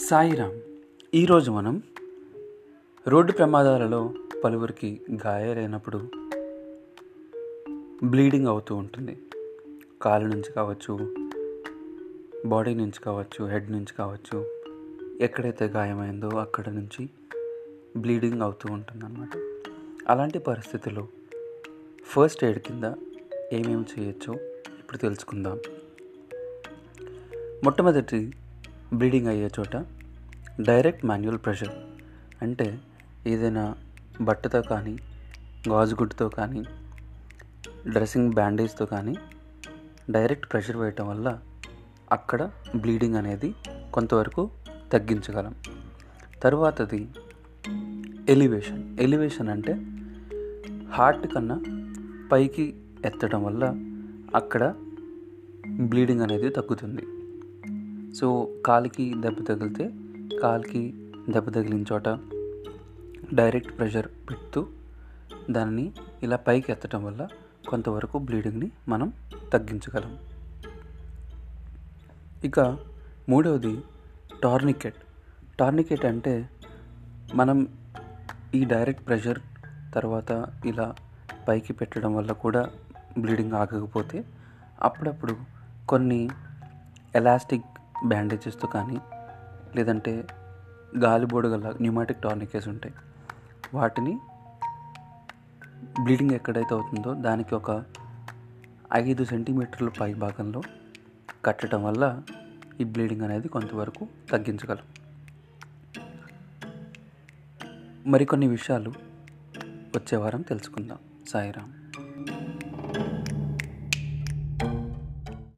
సాయిరామ్ ఈరోజు మనం రోడ్డు ప్రమాదాలలో పలువురికి గాయాలైనప్పుడు బ్లీడింగ్ అవుతూ ఉంటుంది. కాలు నుంచి కావచ్చు బాడీ నుంచి కావచ్చు హెడ్ నుంచి కావచ్చు ఎక్కడైతే గాయమైందో అక్కడ నుంచి బ్లీడింగ్ అవుతూ ఉంటుందన్నమాట. అలాంటి పరిస్థితుల్లో ఫస్ట్ ఎయిడ్ కింద ఏమేమి చేయొచ్చో ఇప్పుడు తెలుసుకుందాం. మొట్టమొదటి బ్లీడింగ్ అయ్యే చోట డైరెక్ట్ మాన్యువల్ ప్రెషర్. అంటే ఏదైనా బట్టతో కానీ గాజుగుడ్డుతో కానీ డ్రెస్సింగ్ బ్యాండేజ్తో కానీ డైరెక్ట్ ప్రెషర్ వేయటం వల్ల అక్కడ బ్లీడింగ్ అనేది కొంతవరకు తగ్గించగలం. తరువాతది ఎలివేషన్. ఎలివేషన్ అంటే హార్ట్ కన్నా పైకి ఎత్తడం వల్ల అక్కడ బ్లీడింగ్ అనేది తగ్గుతుంది. సో కాలికి దెబ్బ తగిలితే కాలికి దెబ్బ తగిలిన చోట డైరెక్ట్ ప్రెషర్ పెడుతూ దాన్ని ఇలా పైకి ఎత్తడం వల్ల కొంతవరకు బ్లీడింగ్ని మనం తగ్గించగలం. ఇక మూడవది టార్నికెట్. టార్నికెట్ అంటే మనం ఈ డైరెక్ట్ ప్రెషర్ తర్వాత ఇలా పైకి పెట్టడం వల్ల కూడా బ్లీడింగ్ ఆగకపోతే అప్పుడప్పుడు కొన్ని ఎలాస్టిక్ బ్యాండేజెస్తో కానీ లేదంటే గాలిబోడు గల న్యూమాటిక్ టార్నికేస్ ఉంటాయి. వాటిని బ్లీడింగ్ ఎక్కడైతే అవుతుందో దానికి ఒక ఐదు సెంటీమీటర్ల పై భాగంలో కట్టడం వల్ల ఈ బ్లీడింగ్ అనేది కొంతవరకు తగ్గించగలం. మరికొన్ని విషయాలు వచ్చే వారం తెలుసుకుందాం. సాయిరామ్.